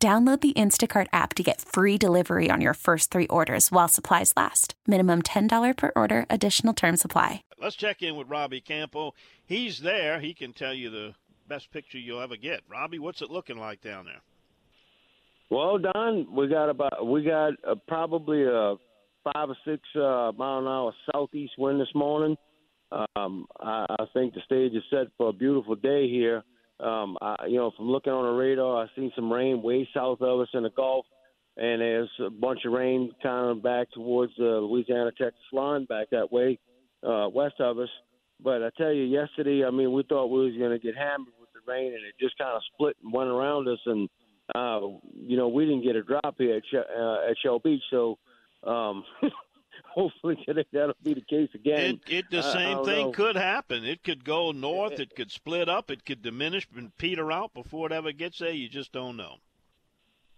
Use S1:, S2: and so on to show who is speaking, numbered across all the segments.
S1: Download the Instacart app to get free delivery on your first three orders while supplies last. Minimum $10 per order, additional term supply.
S2: Let's check in with Robbie Campo. He's there. He can tell you the best picture you'll ever get. Robbie, what's it looking like down there?
S3: Well, Don, we got about we got uh, probably a five or six uh, mile an hour southeast wind this morning. Um, I, I think the stage is set for a beautiful day here. Um, I, you know, from looking on the radar, I've seen some rain way south of us in the Gulf, and there's a bunch of rain kind of back towards the Louisiana Texas line, back that way, uh, west of us. But I tell you, yesterday, I mean, we thought we was going to get hammered with the rain, and it just kind of split and went around us, and uh, you know, we didn't get a drop here at, uh, at Shell Beach, so um, hopefully today that'll be the case again.
S2: It, it the same thing know. could happen. It could go north. It could split up. It could diminish and peter out before it ever gets there. You just don't know.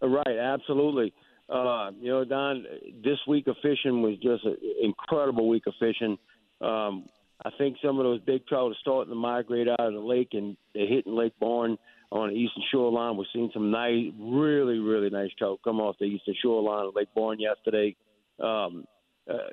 S3: Right. Absolutely. Uh, you know, Don, this week of fishing was just an incredible week of fishing. Um, I think some of those big trout are starting to migrate out of the lake, and they're hitting Lake Borgne on the eastern shoreline. We're seeing some nice, really, really nice trout come off the eastern shoreline of Lake Borgne yesterday. Um, uh,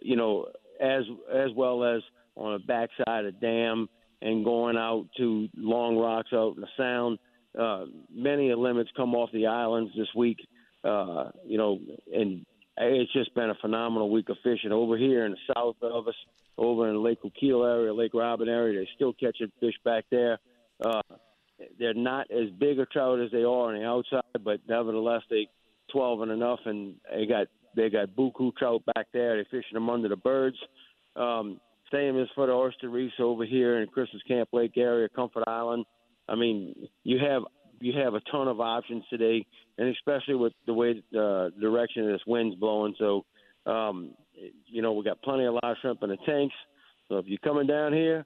S3: you know, as as well as on the backside of dam and going out to long rocks out in the sound. Uh, many limits come off the islands this week. Uh, you know, and it's just been a phenomenal week of fishing over here in the south of us, over in the Lake Coquille area, Lake Robin area. They're still catching fish back there. Uh, they're not as big a trout as they are on the outside, but nevertheless, they 12 and enough, and they got they got buku trout back there. They're fishing them under the birds. Um, same as for the oyster reefs over here in Christmas Camp Lake area, Comfort Island. I mean, you have you have a ton of options today, and especially with the way the uh, direction this wind's blowing. So, um, you know, we got plenty of live shrimp in the tanks. So if you're coming down here,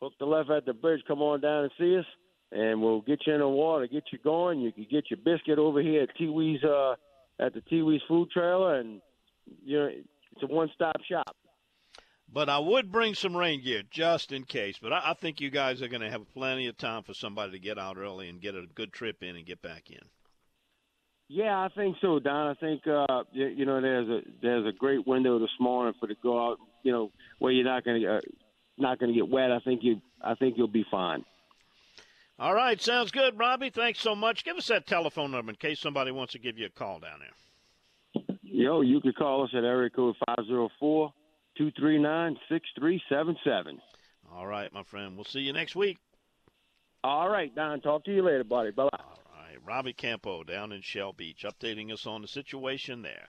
S3: hook the left at the bridge. Come on down and see us, and we'll get you in the water, get you going. You can get your biscuit over here at Tiwi's uh, at the Tiwi's food trailer, and you know it's a one-stop shop.
S2: But I would bring some rain gear just in case. But I, I think you guys are going to have plenty of time for somebody to get out early and get a good trip in and get back in.
S3: Yeah, I think so, Don. I think uh, you, you know there's a there's a great window this morning for to go out. You know where you're not going to uh, not going to get wet. I think you I think you'll be fine.
S2: All right, sounds good, Robbie. Thanks so much. Give us that telephone number in case somebody wants to give you a call down there.
S3: Yo, you can call us at area code 504 239 6377.
S2: All right, my friend. We'll see you next week.
S3: All right, Don. Talk to you later, buddy. Bye bye.
S2: All right. Robbie Campo down in Shell Beach updating us on the situation there.